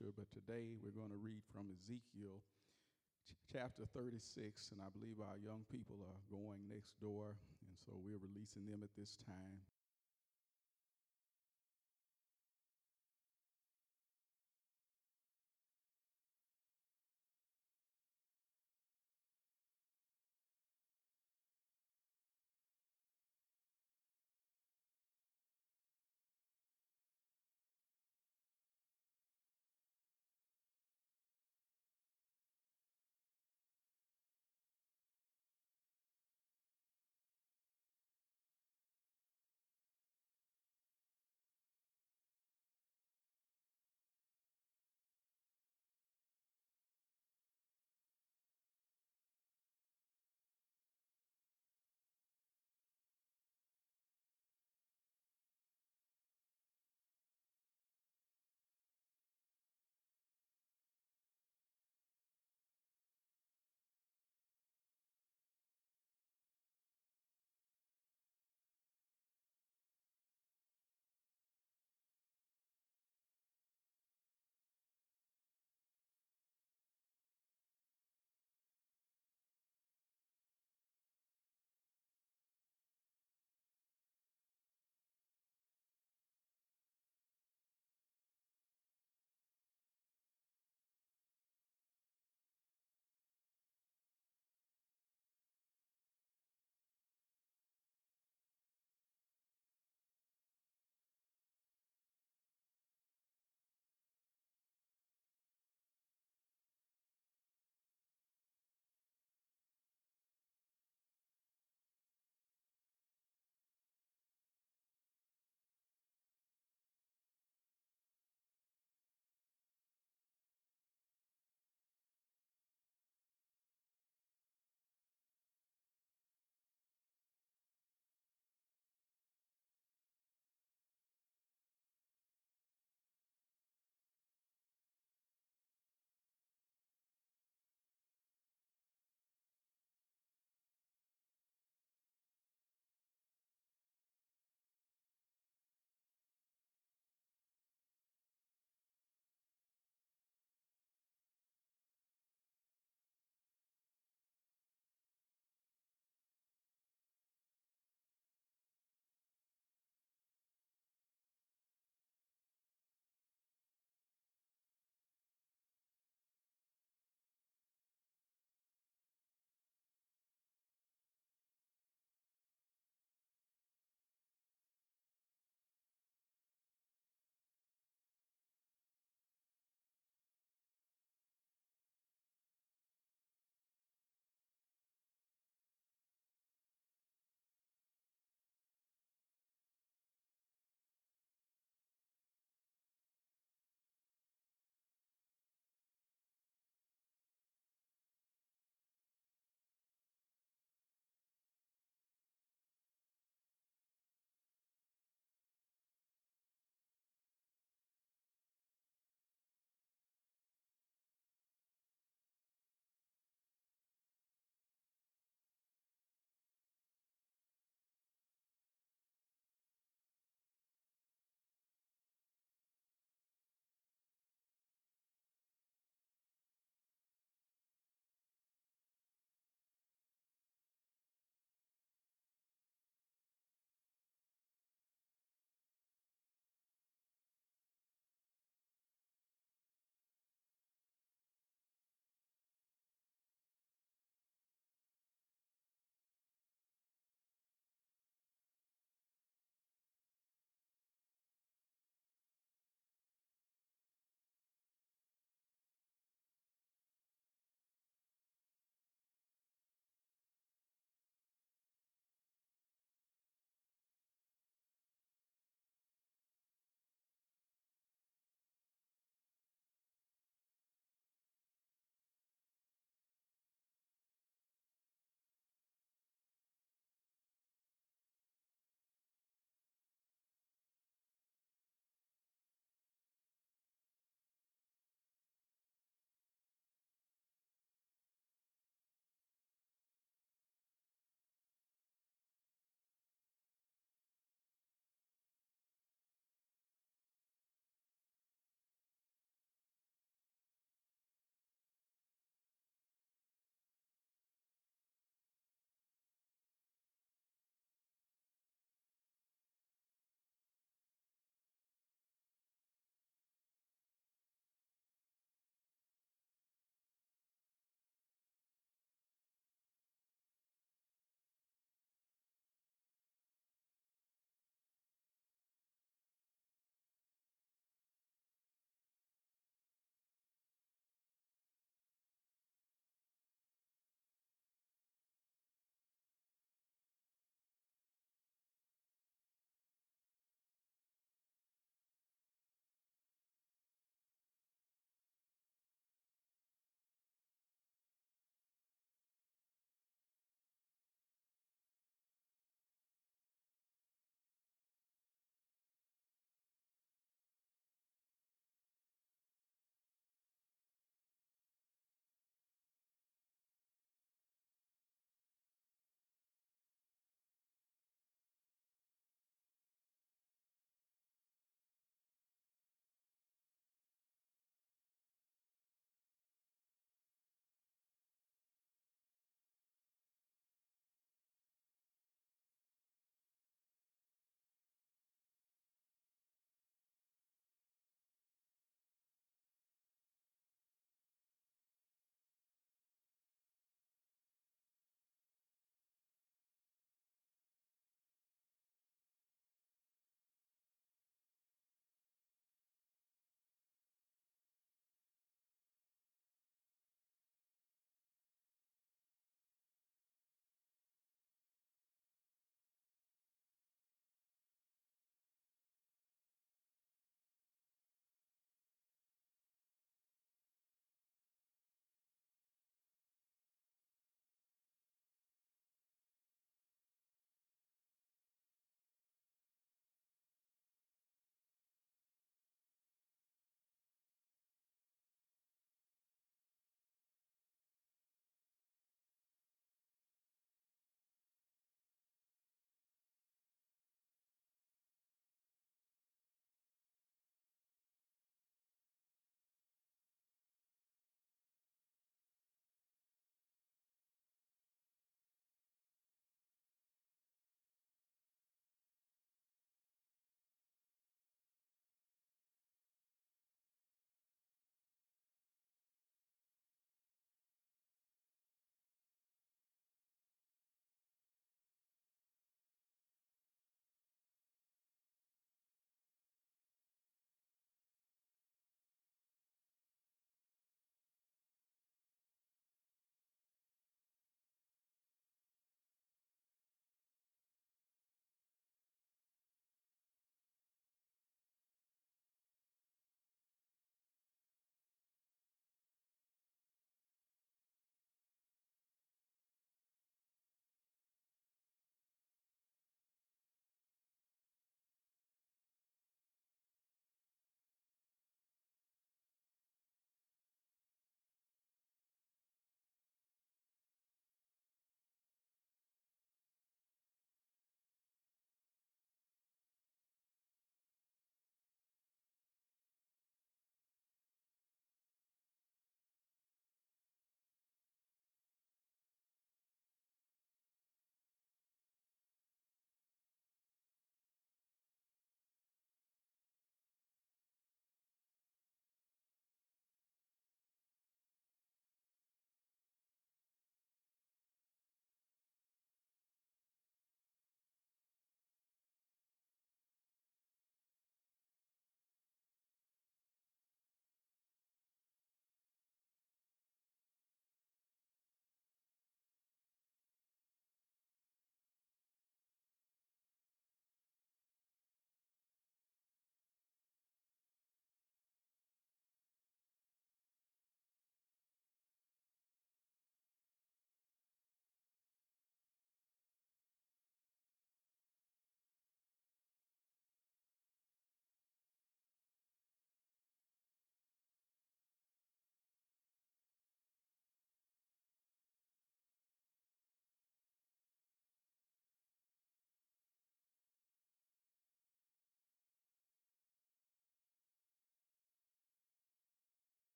scripture, but today we're going to read from Ezekiel chapter 36, and I believe our young people are going next door, and so we're releasing them at this time.